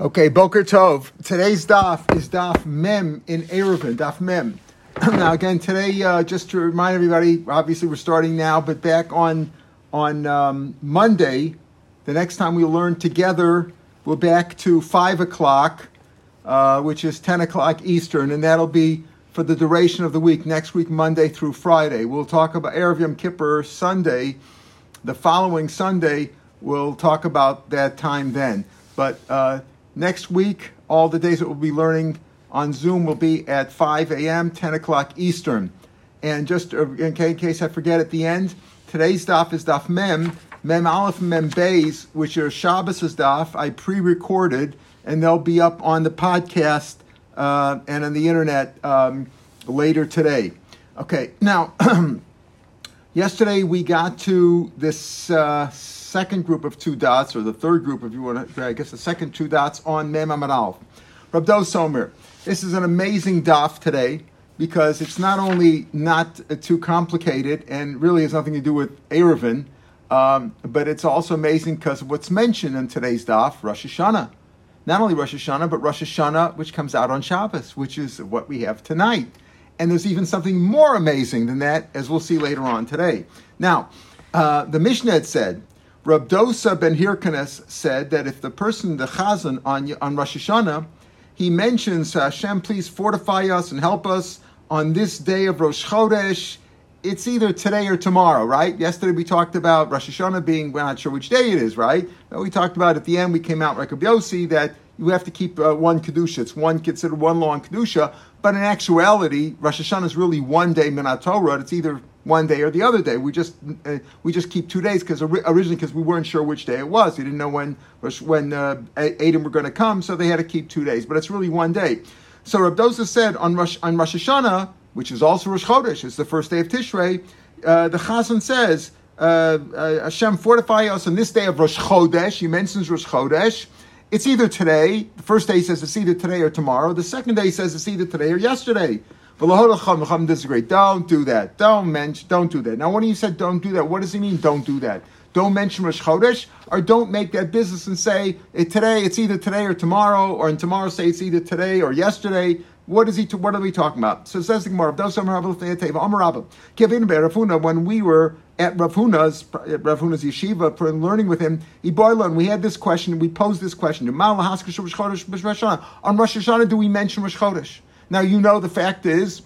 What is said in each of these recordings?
Okay, Boker Tov. Today's daf is daf Mem in Eruvin, daf Mem. now, again, today, uh, just to remind everybody, obviously we're starting now, but back on on um, Monday, the next time we learn together, we're back to five o'clock, uh, which is ten o'clock Eastern, and that'll be for the duration of the week. Next week, Monday through Friday, we'll talk about Erev Yom Kippur Sunday. The following Sunday, we'll talk about that time then. But uh, Next week, all the days that we'll be learning on Zoom will be at 5 a.m., 10 o'clock Eastern. And just in case I forget at the end, today's daf is daf mem, mem aleph, mem beis, which are Shabbos' daf. I pre-recorded, and they'll be up on the podcast uh, and on the internet um, later today. Okay, now, yesterday we got to this. Uh, second group of two dots, or the third group, if you want to, I guess the second two dots on Mem Amalf. Rabdo Somer. This is an amazing daf today because it's not only not too complicated and really has nothing to do with Eruvin, um, but it's also amazing because of what's mentioned in today's daf, Rosh Hashanah. Not only Rosh Hashanah, but Rosh Hashanah, which comes out on Shabbos, which is what we have tonight. And there's even something more amazing than that, as we'll see later on today. Now, uh, the Mishnah had said Rab Dosa ben Hirkanes said that if the person, the Chazan on, on Rosh Hashanah, he mentions, Hashem, please fortify us and help us on this day of Rosh Chodesh, it's either today or tomorrow, right? Yesterday we talked about Rosh Hashanah being, we're not sure which day it is, right? But we talked about at the end, we came out like Yossi, that you have to keep uh, one Kedusha. It's one considered one long Kedusha. But in actuality, Rosh Hashanah is really one day Minat Torah. It's either one day or the other day. We just uh, we just keep two days because originally because we weren't sure which day it was. We didn't know when when uh, Adam were going to come, so they had to keep two days. But it's really one day. So Rab Dosa said on Rosh, on Rosh Hashanah, which is also Rosh Chodesh, it's the first day of Tishrei. Uh, the Chazan says, uh, uh, "Hashem fortify us on this day of Rosh Chodesh." He mentions Rosh Chodesh. It's either today. The first day says it's either today or tomorrow. The second day says it's either today or yesterday. Disagree. Don't do that. Don't mention. Don't do that. Now, when you said don't do that, what does he mean? Don't do that. Don't mention Rosh Chodesh, or don't make that business and say today. It's either today or tomorrow, or in tomorrow say it's either today or yesterday. What is he? What are we talking about? So says the Gemara. When we were at Rav Huna's, Rav Huna's yeshiva for learning with him, and we had this question. We posed this question: On Rosh Hashanah, do we mention Rosh Chodesh? Now you know the fact is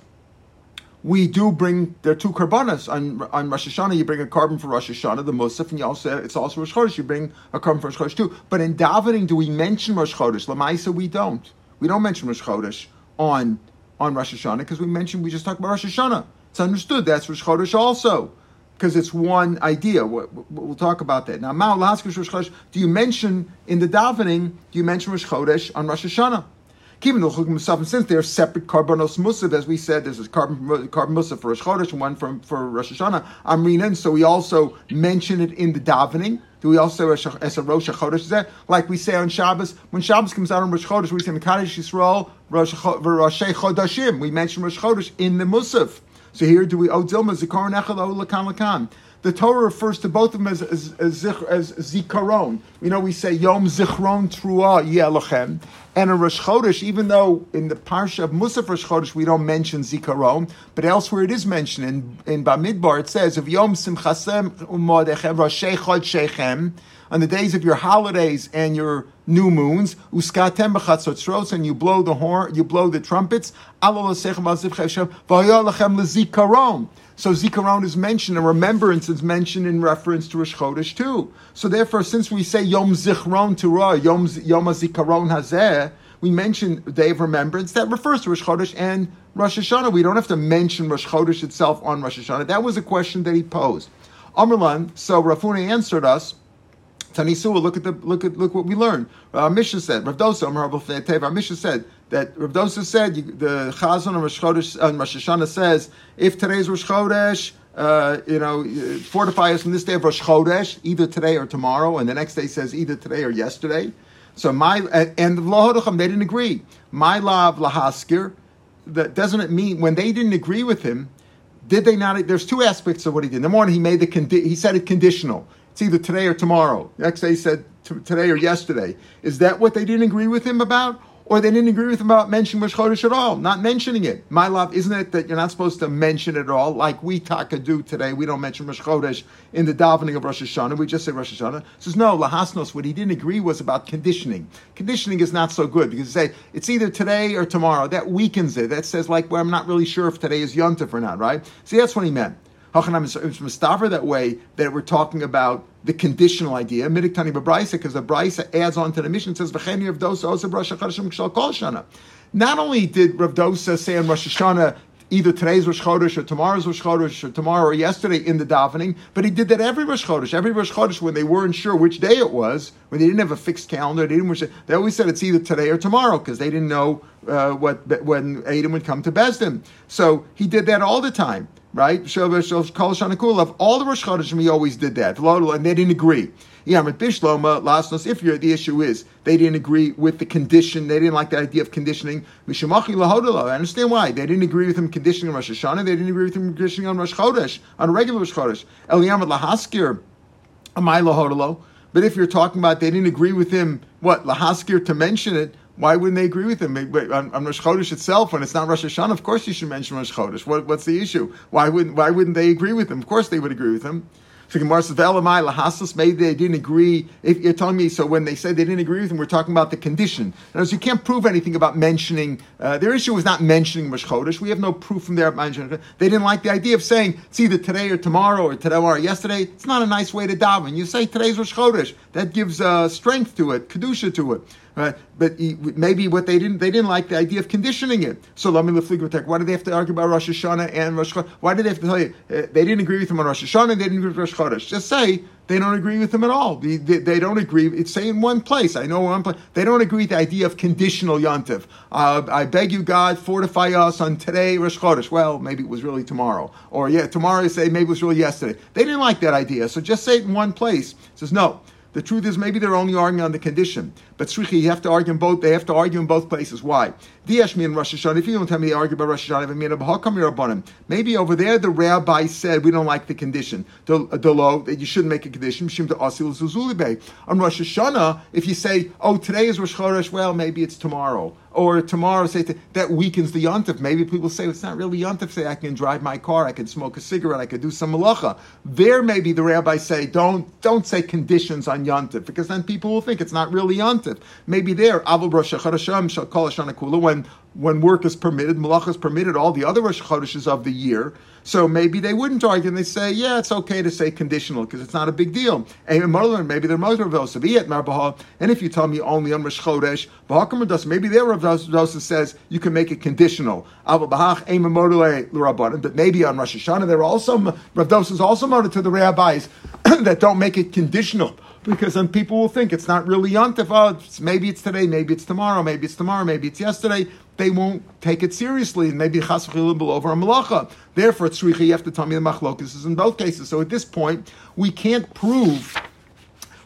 we do bring there are two karbanas on on Rosh Hashanah. You bring a carbon for Rosh Hashanah, the Musaf, and you also it's also Rosh Chodesh. You bring a carbon for Rosh Chodesh too. But in davening, do we mention Rosh Chodesh? Lamaisa, we don't. We don't mention Rosh Chodesh on on Rosh Hashanah because we mentioned we just talked about Rosh Hashanah. It's understood that's Rosh Chodesh also because it's one idea. We'll talk about that now. Rosh Chodesh. Do you mention in the davening? Do you mention Rosh Chodesh on Rosh Hashanah? Keeping the Khukmusab since they're separate carbonos musaf, as we said, there's a carbon carbon musaf for Rosh Chodesh and one for, for Rosh Hashanah, Amrinan. So we also mention it in the davening. Do we also as a Rosh Chodesh that like we say on Shabbos when Shabbos comes out on Rosh Chodesh we say Mekadosh Yisrael Rosh Chodashim. We mention Rosh Chodesh in the musaf. So here do we Dilma Zikaron Echel Lakan Lakan the Torah refers to both of them as, as, as, as zikaron. You know, we say Yom Zichron Trua Yelachem. And in Rosh Chodesh, even though in the Parsha of Musaf Rosh Chodesh we don't mention zikaron, but elsewhere it is mentioned. In, in Bamidbar it says, of Yom Simchasem Umodechem Roshei Chodshechem, on the days of your holidays and your new moons, uskatem b'chatzotzros, and you blow the horn, you blow the trumpets, so zikaron is mentioned, and remembrance is mentioned in reference to Rosh Chodesh too. So therefore, since we say Yom Zichron Torah, Yom Yom Zikaron Hazeh, we mention Day of Remembrance that refers to Rosh Chodesh and Rosh Hashanah. We don't have to mention Rosh Chodesh itself on Rosh Hashanah. That was a question that he posed. Amrlan, so Rav Huna answered us. Tanisua, look at the look at look what we learned. Our Mishnah said, Rav Dosa, our Mishnah said that Rav Dosa said you, the Chazon on Rosh Chodesh and Rosh Hashanah says if today's Rosh Chodesh, uh, you know, fortify us on this day of Rosh Chodesh, either today or tomorrow, and the next day says either today or yesterday. So my and the Lahodacham they didn't agree. My lav lahaskir, that doesn't it mean when they didn't agree with him? Did they not? There's two aspects of what he did. Number one, he made the condi- he said it conditional. It's either today or tomorrow. Next day he said t- today or yesterday. Is that what they didn't agree with him about? Or they didn't agree with him about mentioning Rosh Chodesh at all, not mentioning it. My love, isn't it that you're not supposed to mention it at all, like we Taka do today? We don't mention Rosh Chodesh in the davening of Rosh Hashanah. We just say Rosh Hashanah. Says no, Lahasnos. What he didn't agree was about conditioning. Conditioning is not so good because you say it's either today or tomorrow. That weakens it. That says like, well, I'm not really sure if today is Yontif or not, right? See, that's what he meant. Hachanam is mustaver that way that we're talking about the conditional idea. Midiktani b'braisa because the brisa adds on to the mission says Rav Dosa. Not only did Rav Dosa say in Rosh Hashanah either today's Rosh Chodesh or tomorrow's Rosh Chodesh or tomorrow or yesterday in the davening, but he did that every Rosh Chodesh. Every Rosh Chodesh when they weren't sure which day it was, when they didn't have a fixed calendar, they didn't. They always said it's either today or tomorrow because they didn't know uh, what when Adam would come to Besdin. So he did that all the time right? Of all the Rosh Chodesh, he always did that. And they didn't agree. If you're, the issue is they didn't agree with the condition, they didn't like the idea of conditioning. I understand why. They didn't agree with him conditioning on Rosh Hashanah, they didn't agree with him conditioning on Rosh Chodesh, on regular Rosh Chodesh. Eliyamad Lahaskir, Amai Lahodolo. But if you're talking about they didn't agree with him, what, Lahaskir to mention it, why wouldn't they agree with him? On, on Rosh Chodesh itself, when it's not Rosh Hashanah, of course you should mention Rosh Chodesh. What, what's the issue? Why wouldn't, why wouldn't they agree with him? Of course they would agree with him. So Gemara says, "Ve'elamai lahasas." Maybe they didn't agree. If you're telling me, so when they said they didn't agree with him, we're talking about the condition. In other you can't prove anything about mentioning. Uh, their issue was not mentioning Rosh Chodesh. We have no proof from. Mentioning. They didn't like the idea of saying it's either today or tomorrow or today or yesterday. It's not a nice way to daven. You say today's Rosh Chodesh. That gives uh, strength to it, kedusha to it. Right? But maybe what they didn't they didn't like the idea of conditioning it. So let me. Why did they have to argue about Rosh Hashanah and Rosh Chodesh? Why did they have to tell you uh, they didn't agree with him on Rosh Hashanah? They didn't agree with Rosh Chodesh. Just say they don't agree with him at all. They, they, they don't agree. It's say in one place. I know one place. They don't agree with the idea of conditional yontiv. Uh, I beg you, God, fortify us on today Rosh Chodesh. Well, maybe it was really tomorrow, or yeah, tomorrow. Say maybe it was really yesterday. They didn't like that idea. So just say it in one place. It says no. The truth is, maybe they're only arguing on the condition. But Srichi, you have to argue in both. They have to argue in both places. Why? Diashmi and Rosh Hashanah. If you don't tell me they argue about Rosh Hashanah, maybe over there the rabbi said we don't like the condition. The, law that you shouldn't make a condition. to On Rosh Hashanah, if you say, "Oh, today is Rosh Chodesh," well, maybe it's tomorrow or tomorrow say that weakens the yontif. Maybe people say it's not really yontif. Say I can drive my car, I can smoke a cigarette, I could do some malacha. There, maybe the rabbis say don't don't say conditions on yontif because then people will think it's not really yontif. Maybe there avol rosh shall call when when work is permitted, malacha is permitted, all the other rosh chodeshes of the year. So maybe they wouldn't argue and they say, yeah, it's okay to say conditional because it's not a big deal. And maybe they're mother of. And if you tell me only on Rosh Chodesh, maybe their Rav Dosa says you can make it conditional. But maybe on Rosh Hashanah, they're also, Rav Dosa is also motive to the rabbis that don't make it conditional because then people will think it's not really yontif. Oh, maybe it's today, maybe it's tomorrow, maybe it's tomorrow, maybe it's yesterday they won't take it seriously, and maybe chas will over a malacha. Therefore, it's you have to tell me the machlokas is in both cases. So at this point, we can't prove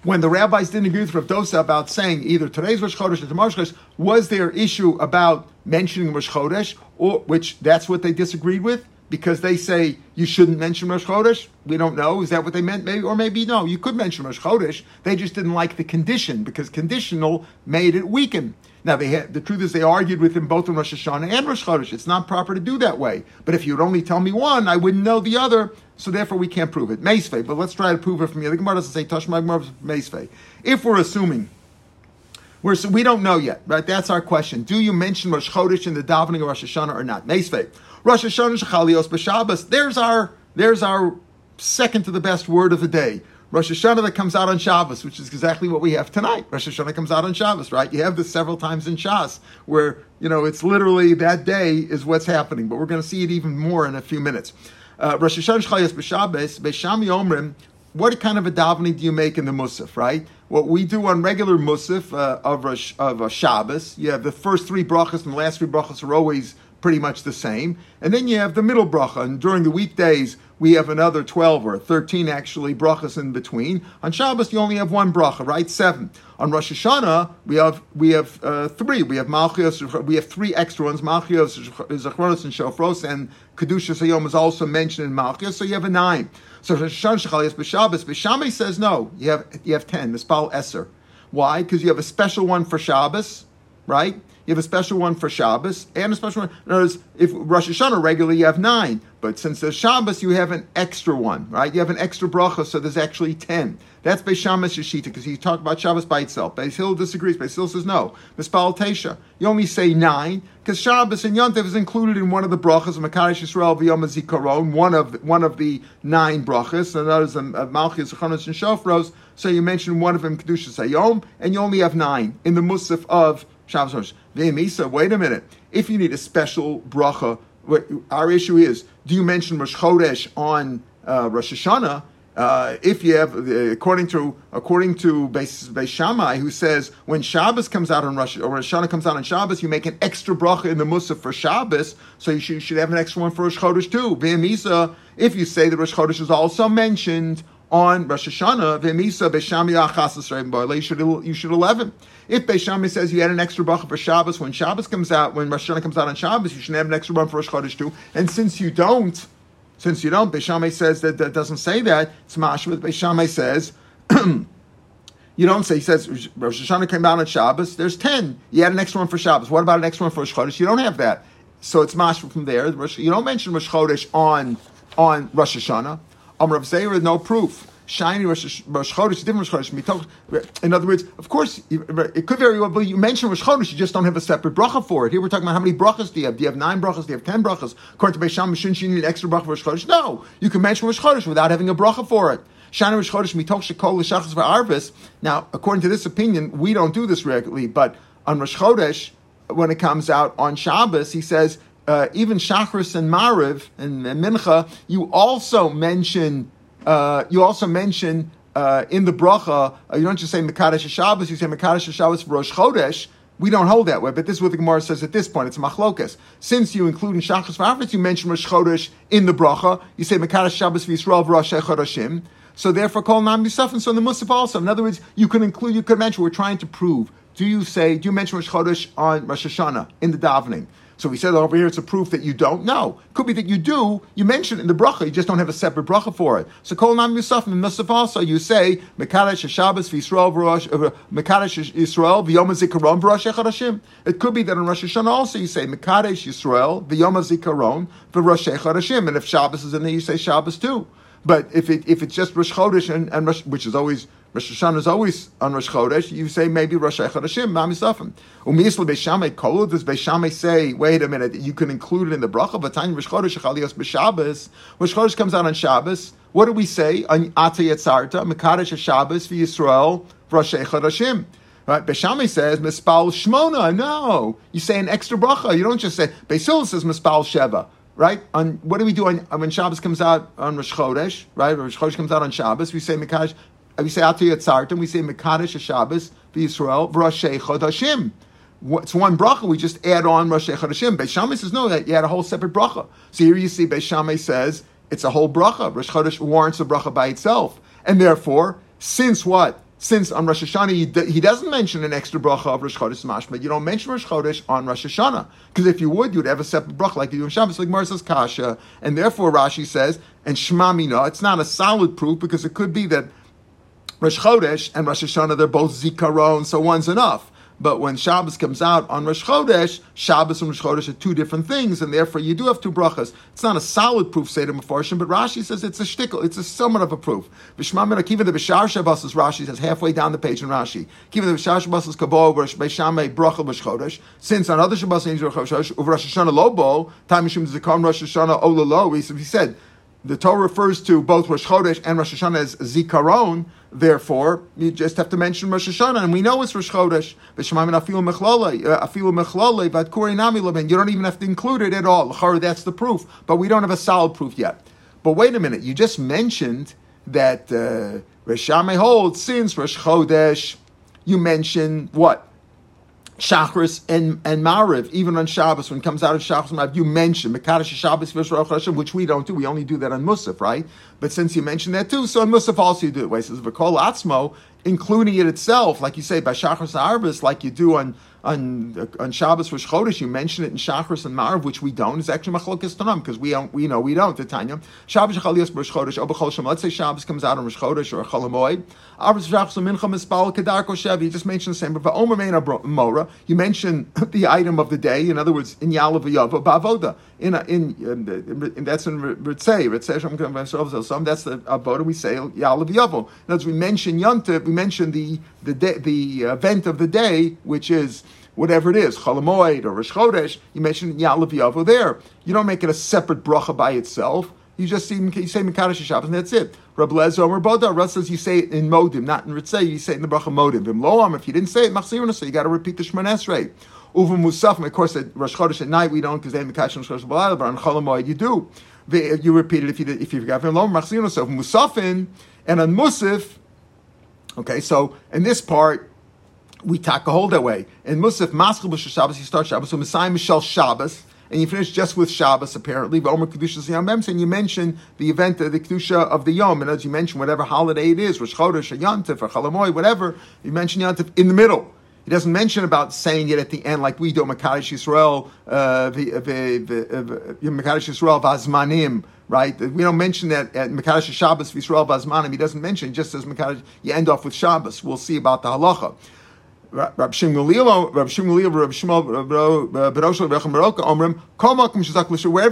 when the rabbis didn't agree with Rav Dosa about saying either today's Rosh Chodesh or tomorrow's Rosh Chodesh, was there issue about mentioning Rosh Chodesh, or which that's what they disagreed with? Because they say you shouldn't mention Rosh Chodesh. We don't know. Is that what they meant? Maybe, or maybe no. You could mention Rosh Chodesh. They just didn't like the condition because conditional made it weaken. Now, they had, the truth is, they argued with him both in Rosh Hashanah and Rosh Chodesh. It's not proper to do that way. But if you'd only tell me one, I wouldn't know the other. So therefore, we can't prove it. Meisvei, but let's try to prove it from here. The Gemara doesn't say Tashma Meisvei. If we're assuming, we're, we don't know yet, right? That's our question. Do you mention Rosh Chodesh in the davening of Rosh Hashanah or not? Meisvei. Rosh Hashanah Shechalios B'Shabbos. There's our, there's our second to the best word of the day. Rosh Hashanah that comes out on Shabbos, which is exactly what we have tonight. Rosh Hashanah comes out on Shabbos, right? You have this several times in Shas, where you know it's literally that day is what's happening. But we're going to see it even more in a few minutes. Uh, Rosh Hashanah Shchayas b'Shabbos b'Sham Yomrim. What kind of a davening do you make in the Musaf, right? What we do on regular Musaf uh, of of a Shabbos, you have the first three brachas and the last three brachas are always pretty much the same, and then you have the middle bracha. And during the weekdays, we have another 12 or 13 actually brachas in between. On Shabbos, you only have one bracha, right? Seven. On Rosh Hashanah, we have we have uh, three. We have Malchios, we have three extra ones. Malchios, Zachronos, and Shofros, and Kedusha Sayom is also mentioned in Malchios, so you have a nine. So Rosh Hashanah, Shechalias, B'Shabbos, B'Shamay says no, you have you have ten, Mispal Esser. Why? Because you have a special one for Shabbos, right? You have a special one for Shabbos and a special one. Words, if Rosh Hashanah regularly you have nine, but since there's Shabbos, you have an extra one, right? You have an extra bracha, so there's actually ten. That's Beis Shammai's Yeshita because he talked about Shabbos by itself. Beis Hill disagrees. Beis Hill says no. Mispal Tesha. You only say nine because Shabbos and Yontev is included in one of the brachas of Makadosh Yisrael v'Yom Zikaron, one of one of the nine brachas, and that is um, Malchus, Chanos, and Shofros. So you mentioned one of them Kedushas Hayom, and you only have nine in the Musaf of Shabbos Rosh. V'emisa, wait a minute. If you need a special bracha, our issue is, do you mention Rosh Chodesh on uh, Rosh Hashanah? Uh, if you have, uh, according to according to Beis, Shammai, who says when Shabbos comes out on Rosh or Rosh Hashanah comes out on Shabbos, you make an extra bracha in the Musaf for Shabbos, so you should, you should have an extra one for Rosh Chodesh too. If you say that Rosh Chodesh is also mentioned on Rosh Hashanah, v'emisa b'shami achas you should you should eleven. If Beishami says you had an extra bracha for Shabbos, when Shabbos comes out, when Rosh Hashanah comes out on Shabbos, you should have an extra one for Rosh Chodesh too. And since you don't, since you don't, Beishami says that, that doesn't say that. It's mashma. Beishami says. You don't say, he says, Rosh Hashanah came out on Shabbos, there's 10. You had an extra one for Shabbos. What about an extra one for Rosh Chodesh? You don't have that. So it's mashma from there. You don't mention Rosh Chodesh on, on Rosh Hashanah. Amr Rav Zera, no proof shiny Rosh, Chodesh, different Rosh. In other words, of course, it could very well be you mention Rosh Chodesh, you just don't have a separate bracha for it. Here we're talking about how many brachas do you have? Do you have nine brachas? Do you have ten brachas? According to Beisham, shouldn't you need an extra bracha for Rosh Chodesh? No, you can mention Rosh Chodesh without having a bracha for it. Shani Rosh Chodesh mitoch shekol l'shachas v'arvis. Now, according to this opinion, we don't do this regularly, but on Rosh Chodesh, when it comes out on Shabbos, he says uh, even Shachris and Mariv and, and Mincha, you also mention uh, you also mention uh, in the bracha, uh, you don't just say Mekadesh Shabbos, you say Mekadesh Shabbos for Rosh Chodesh. We don't hold that way, but this is what the Gemara says at this point. It's machlokas. Since you include in Shachas V'Afritz, you mention Rosh Chodesh in the bracha. You say Mekadesh Shabbos v'Yisrael v'Rosh Chodeshim. So therefore, call Nam Yisaf, and so the Musaf also. In other words, you can include, you can mention, we're trying to prove. Do you say, do you mention Rosh Chodesh on Rosh Hashanah in the davening? So we said over here it's a proof that you don't. No, could be that you do. You mention it in the bracha, you just don't have a separate bracha for it. So kol nam yusaf and also you say mekadesh Shabbos v'Yisrael v'Rosh uh, mekadesh Yisrael v'Yom Zikaron v'Rosh Chodeshim. It could be that in Rosh Hashanah also you say mekadesh Yisrael v'Yom Zikaron v'Rosh Chodeshim, and if Shabbos is in there, you say Shabbos too. But if it if it's just Rosh Chodesh and, and Rosh, which is always Rosh Hashanah is always on Rosh Chodesh. You say maybe Rosh Chodeshim, Mamisafim. Umisl Beishamay Kolu. Does Beishamay say, wait a minute, you can include it in the bracha? But time Rosh Chodesh Chalios B'Shabbos. Rosh Chodesh comes out on Shabbos. What do we say on Ata Yetzarta? Mekadesh Shabbos for Yisrael Rosh Chodeshim. Right? Beshami says Mispal Shmona. No, you say an extra bracha. You don't just say Beis says Mispal Sheva. Right? On what do we do on, when Shabbos comes out on Rosh Chodesh? Right? Rosh Chodesh comes out on Shabbos. We say Mekadesh we say Atu Yatzartim, we say Mekadesh Shabbos, Yisrael, V'Roshei Chodashim. It's one bracha, we just add on Rosh Chodashim. Beis Shammai says, no, that you had a whole separate bracha. So here you see Beis Shammai says, it's a whole bracha. Rosh Chodesh warrants a bracha by itself. And therefore, since what? Since on Rosh Hashanah he, he doesn't mention an extra bracha of Rosh Chodesh Mashma, you don't mention Rosh Chodesh on Rosh Hashanah. Because if you would, you'd have a separate bracha like you do in Shabbos, like Mar says Kasha. And therefore Rashi says, and Shema Mina, it's not a solid proof because it could be that Rosh Chodesh and Rosh Hashanah, they're both Zikaron, so one's enough. But when Shabbos comes out on Rosh Chodesh, Shabbos and Rosh Chodesh are two different things, and therefore you do have two brachas. It's not a solid proof, say to Mefarshim, but Rashi says it's a shtickle, it's a somewhat of a proof. V'shmamina kiva the B'shar Shabbos is Rashi says halfway down the page in Rashi. Kiva the B'shar Shabbos is Kabo B'shamei bracha Rosh Chodesh. Since on other Shabbos in Rosh Chodesh, Rosh Hashanah Lobo, time Mishum Zikam Rosh Hashanah Olalo, he said the Torah refers to both Rosh Chodesh and Rosh Hashanah as Zikaron. Therefore, you just have to mention Rosh Hashanah, and we know it's Rosh Chodesh. Uh, you don't even have to include it at all. That's the proof, but we don't have a solid proof yet. But wait a minute, you just mentioned that uh, Rosh holds since Rosh Chodesh. You mention what? Shachris and, and Mariv, even on Shabbos, when it comes out of and Mariv, you mention Mekadosh Shabbos which we don't do. We only do that on Musaf, right? But since you mentioned that too, so on Musaf also you do it. Wait, says V'kol Atzmo, including it itself, like you say by Shachris Arvis, like you do on on on Shabbos Rosh Chodesh, you mention it in Shachris and Marv, which we don't. It's actually Machlokes Tanam because we don't, we know we don't. The Tanya Shabbos Chalias Chodesh, Obachol Shem. Let's say Shabbos comes out on Rosh Chodesh or Cholamoid. You just mentioned the same. But Omer Mora, you mentioned the item of the day. In other words, in Yalav Yava Bavoda. In in, in, that's in Ritzei Ritzei Shem that's the avoda we say Yalav Yavo. In other we mention Yontif. We mention the the the event of the day, which is whatever it is, Cholamoid or Rosh Chodesh, you mention Yalav Yavo there. You don't make it a separate bracha by itself. You just see, you say Mekadosh Shabbos, and that's it. Rabbi Lezer Omer Boda, Russ says you say it in Modim, not in Ritzei, you say it in the bracha Modim. Vim Loam, if you didn't say it, Machzirna, so you got to repeat the Shemon Esrei. Uva Musafim, of course, at Rosh Chodesh at night we don't, because they have Mekadosh Rosh Chodesh, but on Cholamoid you do. You repeat it if you if you forgot. Vim Loam, Machzirna, so Musafin, and on Musaf, okay, so in this part, we tack a hold that way. In Musaf Maschil B'Shal Shabbos, you start Shabbos, so Messiah Mishal Shabbos, and you finish just with Shabbos, apparently. Omer Kedusha Yom and you mention the event of the Kedusha of the Yom, and as you mention, whatever holiday it is, Rosh Chodesh, Yantif, or Chalamoy, whatever, you mention Yantif in the middle. He doesn't mention about saying it at the end like we do, Makadosh Yisrael, uh, uh, uh Makadosh Yisrael Vazmanim, right? We don't mention that at Makadosh Shabbos Yisrael Vazmanim. He doesn't mention, just as Makadosh, you end off with Shabbos. We'll see about the halacha. Wherever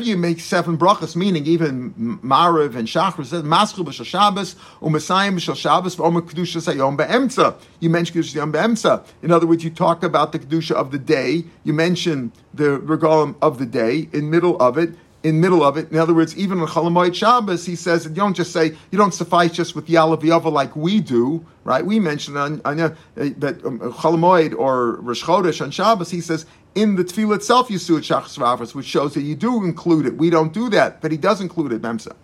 you make seven brachas, meaning even Marav and Shachar, says Maschil B'Shal Shabbos, U'Mesayim B'Shal Shabbos, V'Omer Kedusha Sayom Be'emtza. You mention Kedusha Sayom Be'emtza. In other words, you talk about the Kedusha of the day, you mention the regalim of the day in middle of it, in middle of it. In other words, even on Cholamoid Shabbos, he says you don't just say you don't suffice just with Yalav Yava like we do, right? We mentioned on, on uh, that um, or Rosh Chodesh on Shabbos, he says in the tefillah itself you do it Shachas which shows that you do include it. We don't do that, but he does include it, Memsa.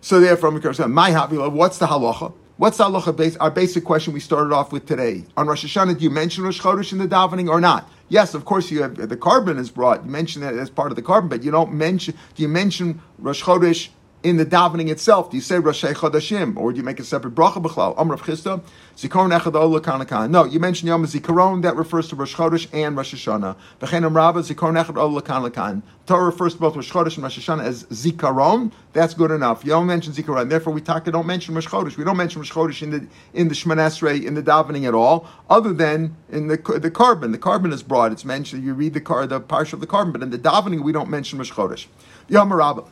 So therefore, my Havila, what's the halacha? What's the halacha base? Our basic question we started off with today on Rosh Hashanah. Do you mention Rosh Chodesh in the davening or not? Yes, of course you have the carbon is brought. You mention that as part of the carbon, but you don't mention. Do you mention Rosh Chodesh in the davening itself? Do you say Rosh Chodashim, or do you make a separate bracha b'chlal? Amr of Chisda, Zikaron Echad Olakanakan. No, you mention Yom Zikaron that refers to Rosh Chodesh and Rosh Hashanah. V'chein Rabba Zikaron Echad Olakanakan. Torah refers to both Rosh Chodesh and Rosh Hashanah as Zikaron. That's good enough. You don't mention Zikaron. Therefore, we talk, don't mention Rosh Chodesh. We don't mention Rosh Chodesh in the in the Shemon in the davening at all, other than in the the korban. The carbon is broad. It's mentioned. You read the car the parsha of the carbon, but in the davening we don't mention Rosh Chodesh. Yom Rabbah.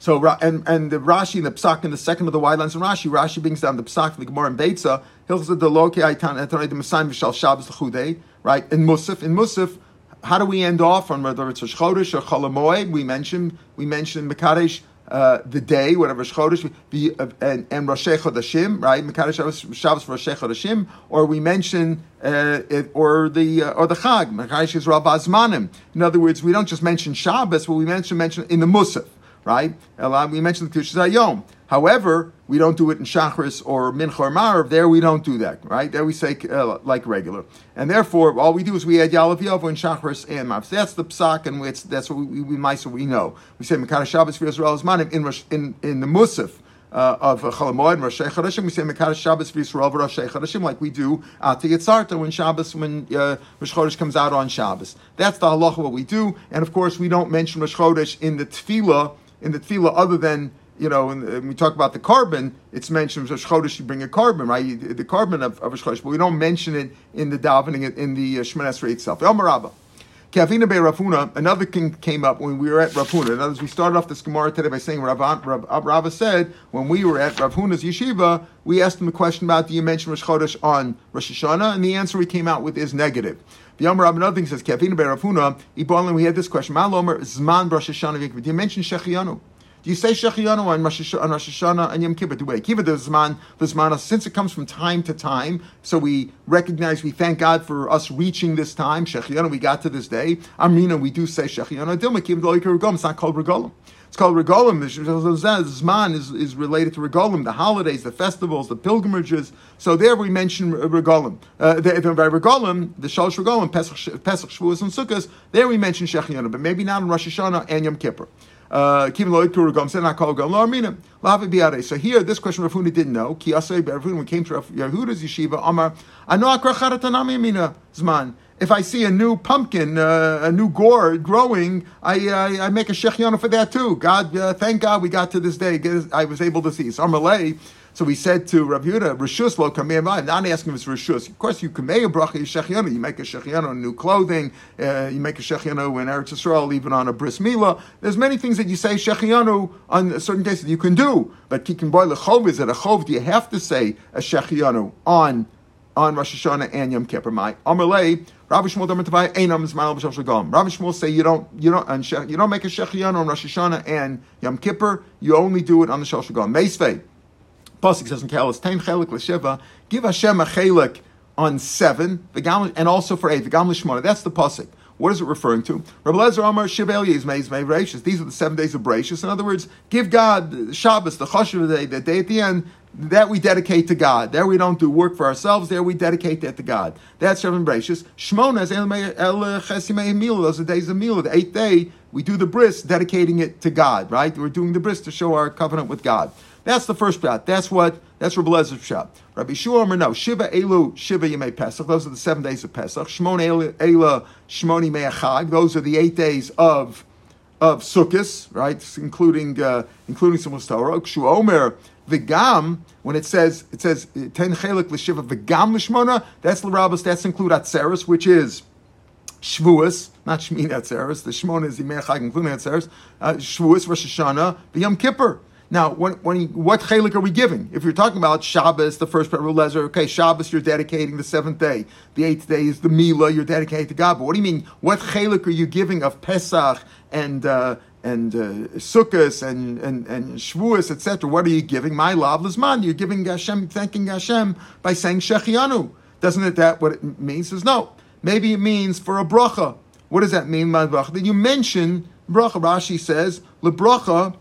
So and and the Rashi and the Psak in the second of the wide lines in Rashi, Rashi brings down the Psak the Gemara and Beitza. Hilchos the Loke Aitan Etanei the Messiah V'Shal Shabbos L'Chudei. Right in Musaf in Musaf. How do we end off on whether it's Rosh Chodesh or Cholamoid? We mentioned we mentioned Mekadesh uh, the day, whatever Chodesh, the, uh, and, and Rosh Chodashim, right? Mekadesh Shabbos for Rosh Chodashim, or we mention uh, it, or the uh, or the Chag, Mekadesh Yisrael Bazmanim. In other words, we don't just mention Shabbos, but we mention mention in the Musaf right? We mentioned the Kedusha Yom. However, we don't do it in Shachris or Mincha or Marav. There we don't do that, right? There we say uh, like regular. And therefore, all we do is we add Yalav Yovo in Shachris and Marav. So that's the Psak, and that's what we, we, we, we know. We say Mekara Shabbos for Yisrael Zmanim in, in, in the Musaf. Uh, of Chalamoid and Rosh Chodeshim, we say Mekadosh Shabbos v'Yisrael Rosh Chodeshim, like we do at Yitzarta when Shabbos, when uh, Rosh Chodesh comes out on Shabbos. That's the halacha what we do, and of course we don't mention Rosh Chodesh in the Tefillah in the tefillah other than you know, when we talk about the carbon, it's mentioned Rosh you bring a carbon, right? The carbon of, of Rosh but we don't mention it in the davening, in the uh, itself. El Maraba. Kavina Be Rav Huna, another thing came up when we were at Rav Huna. In other words, we started off this Gemara today by saying Rav, Rav, said when we were at Rav Huna's yeshiva, we asked him a question about do you mention Rosh on Rosh Hashanah, and the answer we came out with is negative. The Yom Rav another thing says Kavina Be Rav Huna. We had this question: Malomer Zman Rosh Hashanah. Do you mention Shechianu? Do you say Shechianu on Rosh, Hashanah and Yom Kippur? Do we Kiva the Zman, the Zman, since it comes from time to time, so we recognize, we thank God for us reaching this time. Shechianu, we got to this day. Amrina, we do say Shechianu. Dilma the It's not called Regolim. It's called Regolim. Zman is, is related to Regolim, the holidays, the festivals, the pilgrimages. So there we mention Regolim. Uh, by Regolim, the Shalosh Regolim, Pesach, Pesach Shavuos, and Sukkot, there we mention Shechianu, but maybe not in Rosh Hashanah and Yom Kippur. Uh, so here, this question Rav Huna didn't know. When came to Rav Yehuda's yeshiva, Amar, zman. If I see a new pumpkin, uh, a new gourd growing, I, I, I make a shechianu for that too. God, uh, thank God we got to this day. I was able to see. So Amalei, so we said to Rav Yehuda, Rishus lo kamei I'm not asking if it's Rishus. Of course, you make a bracha shechianu. You make a shechianu on new clothing. Uh, you make a shechianu in Eretz Yisrael, even on a bris milah. There's many things that you say shechianu on certain cases you can do. But kikin boy lechov is it a chov? Do you have to say a shechianu on on Rosh Hashanah and Yom Kippur? My Amalei. Rabbi Shmuel Damatavai Einam Zmal B'Shav Shagam. Rabbi Shmuel say you don't you don't and you don't make a shechianu on Rosh Hashanah and Yom Kippur. You only do it on the Shal Shagam. Meisvei. Pasuk says in Kalas, Tain Chelik L'Sheva, give Hashem a Chelik on seven, and also for eight, V'gam L'Shmona. That's the Pasuk. What is it referring to? Rabbi Lezer Amar Shiv Eliyaz Meiz Mei These are the seven days of Bereshis. In other words, give God Shabbos, the Choshev day, the day at the end, that we dedicate to God. There we don't do work for ourselves. There we dedicate that to God. That's Bereshis. Shmona is El Chesimei Mila. Those are days of Mila. The eighth day, we do the bris, dedicating it to God, right? We're doing the bris to show our covenant with God. That's the first pshat. That's what that's Rabbi Lezer's pshat. Rabbi Shua no Shiva Elu Shiva Yemei Pesach. Those are the seven days of Pesach. Shmon Ela Shmoni Me'achag. Those are the eight days of of Sukkot, right? Including uh, including some Torah. Kshu Vigam. When it says it says ten chelik l'shiva v'gam l'shmona, that's l'rabas. That's include atzeres, which is Shavuos, not Shmini Atzeres. The Shmona is the Me'achag, including Atzeres. Uh, Rosh Hashanah, Yom Kippur. Now, when, when what chelik are we giving? If you're talking about Shabbos, the first part of Lezer, okay, Shabbos, you're dedicating the seventh day. The eighth day is the Mila, you're dedicating to God. But what do you mean? What chelik are you giving of Pesach and uh, and uh, and and and Shavuos, etc.? What are you giving? My love, Lizman. You're giving Hashem, thanking Hashem by saying Shechianu. Doesn't it that what it means? Is no. Maybe it means for a bracha. What does that mean, my bracha? Then you mention bracha. Rashi says lebracha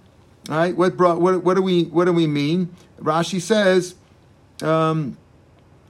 Right? what, what, what do we what do we mean? Rashi says, um,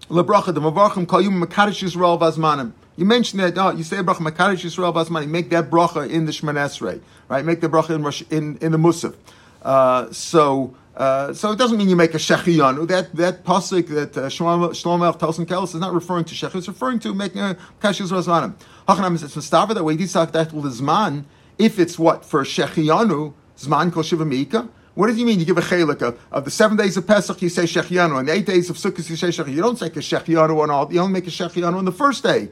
"Lebracha the mavarchim kol yom makadish Yisrael vazmanim." You mentioned that. Oh, you say bracha makadish Yisrael vazmanim. Make that bracha in the Shemon right? Make the bracha in Rosh, in, in the Musaf. Uh, so. Uh, so it doesn't mean you make a shechianu. That that pasuk that uh, Shlomo in Kelis is not referring to shech. It's referring to making a kashis razmanim. Hachanam is mistaver that way. Disak that zman. If it's what for shechianu, Zman kol shiva mika. What does he mean? You give a chelik of, of, the seven days of Pesach, you say shechianu, and the eight days of Sukkot, you say shechianu. You don't make a shechianu on all. You only make a shechianu on the first day,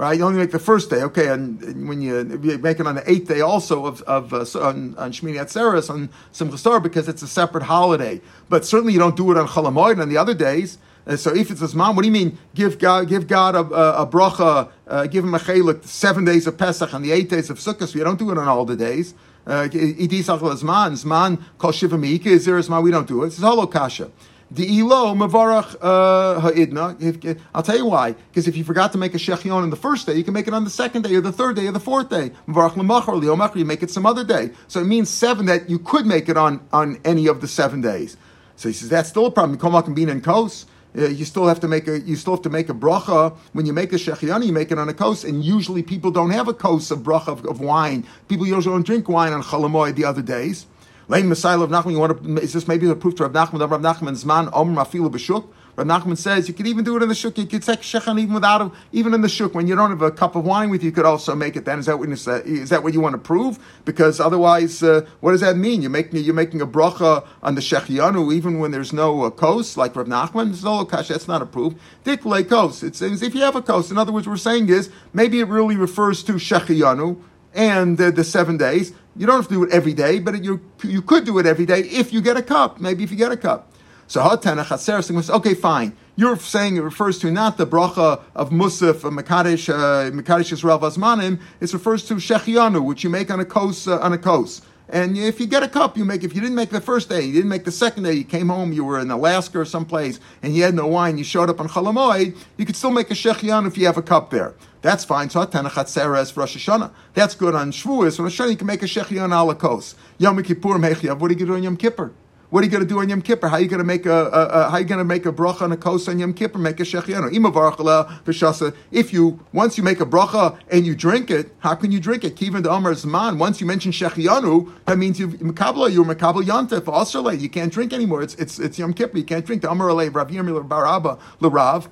right? You only make the first day, okay? And, and when you, you, make it on the eighth day, also of, of uh, on, on Shmini Atzeres on Simchas Torah, because it's a separate holiday. But certainly you don't do it on Cholamoid and on the other days. Uh, so if it's his mom, what do you mean? Give God, give God a, a, a bracha, uh, give him a chelik seven days of Pesach and the eight days of Sukkot. So you don't do it on all the days. Zman, Zman kol shiva is there a Zman? We don't do it. It's holo kasha. The uh, ha'idna. I'll tell you why. Because if you forgot to make a shechion on the first day, you can make it on the second day or the third day or the fourth day. Mavarach lemachar liomachar. You make it some other day. So it means seven that you could make it on on any of the seven days. So he says that's still a problem. Up and in kos. Uh, you still have to make a you still have to make a bracha when you make a shechiani. You make it on a kos, and usually people don't have a kos of bracha of, of wine. People usually don't drink wine on chalamoy the other days. Lane Messiah of Nachman. You want to? Is this maybe the proof to Rav Nachman? Rav Nachman's man Om Rafilu B'Shuk. Rav Nachman says you could even do it in the shuk. You could take shechan even without a, even in the shuk when you don't have a cup of wine with you. You could also make it. Then is that that what you want to prove? Because otherwise, uh, what does that mean? You're making you're making a bracha on the shechianu even when there's no uh, kos like Rav Nachman. There's no kash. That's not a proof. Diklei kos. It says if you have a kos. In other words, we're saying is maybe it really refers to shechianu and uh, the seven days. You don't have to do it every day, but you you could do it every day if you get a cup. Maybe if you get a cup. So Hatana Chaser okay, fine. You're saying it refers to not the bracha of Musaf, Makadish, uh, Makadish Israel Vazmanim. It refers to Shechianu, which you make on a coast. uh, on a kos. And if you get a cup, you make. If you didn't make the first day, you didn't make the second day, you came home, you were in Alaska or someplace, and you had no wine, you showed up on Chalamoid, you could still make a shechian if you have a cup there. That's fine. So Tanachat for Rosh Hashanah. That's good on Shavuos. On Rosh Hashanah, you can make a shechian ala kos. Yom Kippur Mechiav. What are you do on Yom Kippur? What are you going to do on Yom Kippur? How are you going to make a, a, a how are you going to make a bracha on a kos on Yom Kippur? Make a shechianu. If you once you make a bracha and you drink it, how can you drink it? Kivan the Omer Zman. Once you mention shechianu, that means you've makabla you're makabla yontif also You can't drink anymore. It's it's it's Yom Kippur. You can't drink the Omer Rav Yirmi Baraba Larav.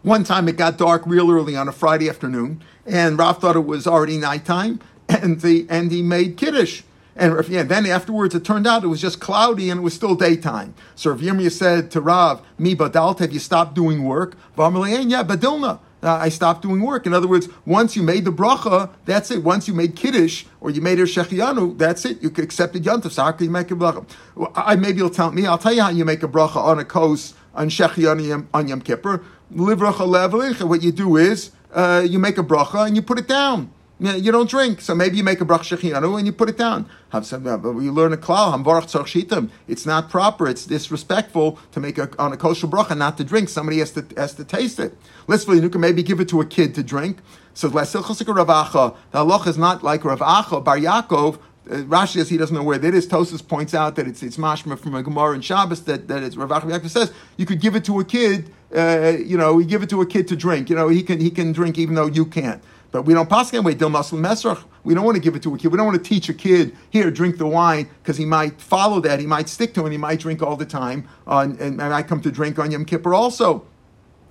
One time it got dark real early on a Friday afternoon, and Rav thought it was already nighttime, and the and he made kiddush. And yeah, then afterwards, it turned out it was just cloudy and it was still daytime. So Rav Yirmiyah said to Rav, "Mi badalt, have you stopped doing work?" Yeah, badilna. Uh, I stopped doing work. In other words, once you made the bracha, that's it. Once you made kiddush or you made a shechianu, that's it. You accepted yantav. So how can you make a bracha? I, maybe you'll tell me. I'll tell you how you make a bracha on a kos on shechianu on Yom Kippur. What you do is uh, you make a bracha and you put it down you don't drink, so maybe you make a brach shechianu and you put it down. You learn a klal, It's not proper. It's disrespectful to make a, on a kosher bracha not to drink. Somebody has to has to taste it. Let's you can maybe give it to a kid to drink. So the halach is not like Rav Acha Bar Yaakov. Uh, Rashi says he doesn't know where that is. Tosus points out that it's it's mashma from a Gemara and Shabbos that, that it's Rav Yaakov says you could give it to a kid. Uh, you know, you give it to a kid to drink. You know, he can he can drink even though you can't. But we don't pass away dil muslim mesrach. We don't want to give it to a kid. We don't want to teach a kid here drink the wine because he might follow that. He might stick to it. He might drink all the time, uh, and, and might come to drink on Yom Kippur also.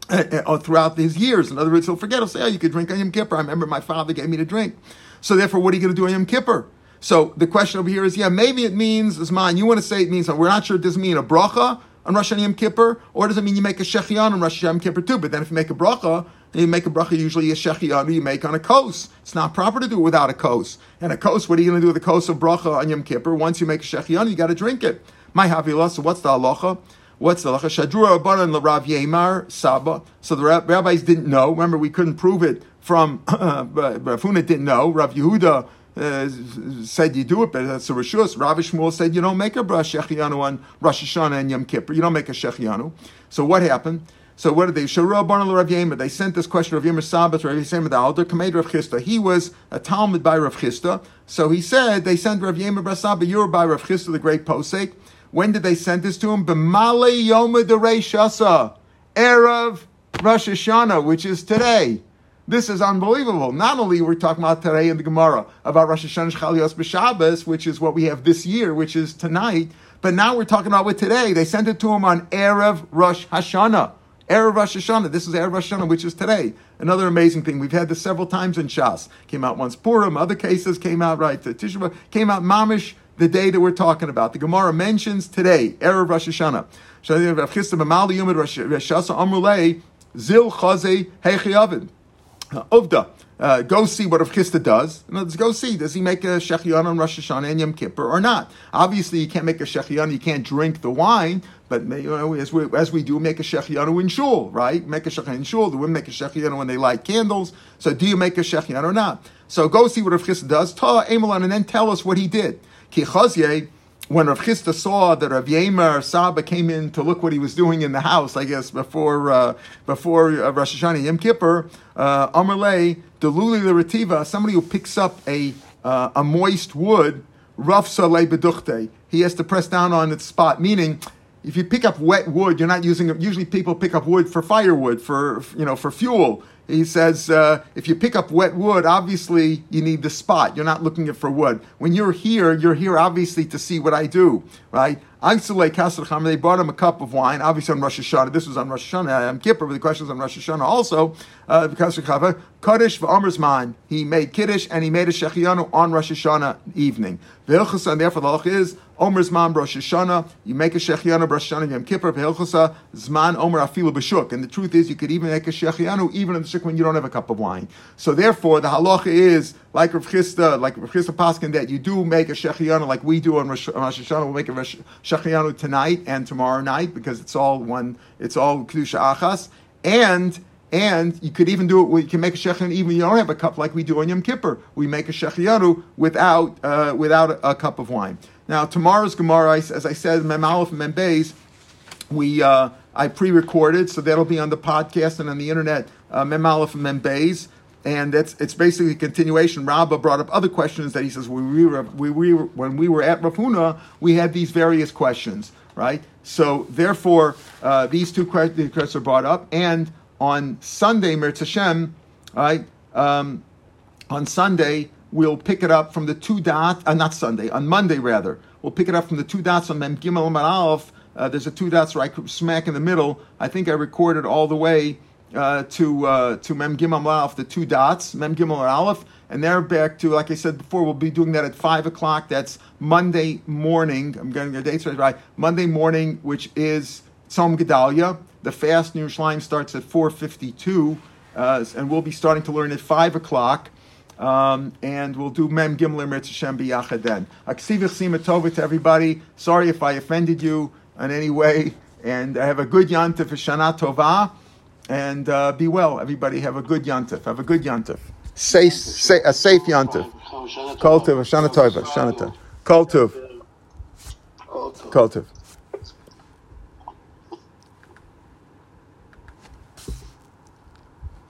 Uh, uh, throughout his years, in other words, he'll forget. He'll say, "Oh, you could drink on Yom Kippur." I remember my father gave me to drink. So therefore, what are you going to do on Yom Kippur? So the question over here is, yeah, maybe it means Zman. You want to say it means we're not sure. It doesn't mean a bracha on Rosh Hashanah Yom Kippur, or does it mean you make a shechian on Rosh Hashanah Yom Kippur too? But then if you make a bracha, you make a bracha usually a shechianu you make on a kos. It's not proper to do it without a kos. And a kos, what are you going to do with a kos of bracha on Yom Kippur? Once you make a shechianu, you got to drink it. My havila. So what's the halacha? What's the halacha? Shadrua Rabbanan Rav Yemar Saba. So the rabbis didn't know. Remember, we couldn't prove it from Rav Huna didn't know. Rav Yehuda. Uh, said you do it, but that's a rishus. Rav Shmuel said you don't make a shechianu on Rosh Hashanah and Yom Kippur. You don't make a shechianu. So what happened? So what did they? Sharua Barna Rav Yemer. They sent this question of Yemer Sabbath Rav Yemer the Alder Kamed Rav Chisda. He was a Talmud by Rav Chisda. So he said they sent Rav Yemer Brasaba. You were by Rav Chisda, the great posek. When did they send this to him? B'malei Yoma Derei Shasa, Erev Rosh Hashanah, which is today. This is unbelievable. Not only we're talking about today in the Gemara about Rosh Hashanah Chalios B'Shabbos, which is what we have this year, which is tonight, but now we're talking about with today. They sent it to him on Erev Rosh Hashanah. Erev Rosh Hashanah. This is Erev Rosh Hashanah, which is today. Another amazing thing. We've had this several times in Shas. Came out once Purim. Other cases came out right. Tishba came out Mamish the day that we're talking about. The Gemara mentions today Erev Rosh Hashanah. Zil Chaze Hechi Ovda. Uh, go see what Rav Chisda does. Let's go see. Does he make a shechion on Rosh Hashanah and Yom Kippur or not? Obviously, you can't make a shechion. You can't drink the wine. But you know, as we as we do, make a shechianu in shul, right? Make a shechianu in shul. The women make a shechianu when they light candles. So, do you make a shechianu or not? So, go see what Rav does. Ta Emelon, and then tell us what he did. When Rav Chisda saw that Rav Yemer Saba came in to look what he was doing in the house, I guess before uh, before uh, Rosh Hashanah Yom Kippur, uh, Amarle Deluli Lerativa, somebody who picks up a uh, a moist wood, Rav Saleh Beduchte, he has to press down on its spot, meaning if you pick up wet wood, you're not using it. Usually, people pick up wood for firewood, for you know, for fuel. He says uh, if you pick up wet wood, obviously you need the spot. You're not looking it for wood. When you're here, you're here obviously to see what I do, right? They brought him a cup of wine, obviously on Rosh Hashanah. This was on Rosh Hashanah, Yom Kippur, but the question was on Rosh Hashanah also. Uh, because Kaddish v'Amrzman, he made Kiddush and he made a Shechianu on Rosh Hashanah evening. And therefore the halach is Omer Zman Rosh Hashanah. You make a Shechianu Rosh Hashanah Yom Kippur. V'Hilchasa Zman Omer Afilu B'Shuk. And the truth is, you could even make a Shechianu even in the Shuk when you don't have a cup of wine. So therefore, the halacha is like Rav Chisda, like Rav Chisda Paskin, that you do make a Shechianu like we do on Rosh, Hashanah. We'll make a Shechianu tonight and tomorrow night because it's all one. It's all Kedusha Achas and. And you could even do it. You can make a shechianu even if you don't have a cup like we do on Yom Kippur. We make a shechianu without uh, without a, cup of wine. Now, tomorrow's Gemara, as I said, Mem Aleph and Mem Beis, we, uh, I pre-recorded, so that'll be on the podcast and on the internet, uh, Mem Aleph and Mem Beis. and it's it's basically a continuation. Rabba brought up other questions that he says when we were, we, we when we were at Rav Huna, we had these various questions, right? So therefore, uh, these two questions are brought up, and on Sunday, Mirz Hashem, right? Um, on Sunday, we'll pick it up from the two dots, uh, not Sunday, on Monday rather. We'll pick it up from the two dots on Mem Gimel and Aleph. Uh, there's a two dots right smack in the middle. I think I recorded all the way uh, to uh, to Mem Gimel Aleph, the two dots, Mem Gimel Aleph, and they're back to, like I said before, we'll be doing that at 5 o'clock. That's Monday morning. I'm getting the dates right. Monday morning, which is Tzom Gedalia. The fast in Yerushalayim starts at 4.52, uh, and we'll be starting to learn at 5 o'clock. Um, and we'll do Mem Gimler Mirz Hashem B'Yachad then. Aksivich Sima Tova to everybody. Sorry if I offended you in any way. And I have a good Yantif Shana Tova. And uh, be well, everybody. Have a good Yantif. Have a good Yantif. Safe, say, a safe Yantif. Kol Shana Tova, Shana Tov. Kol Tov. Kol.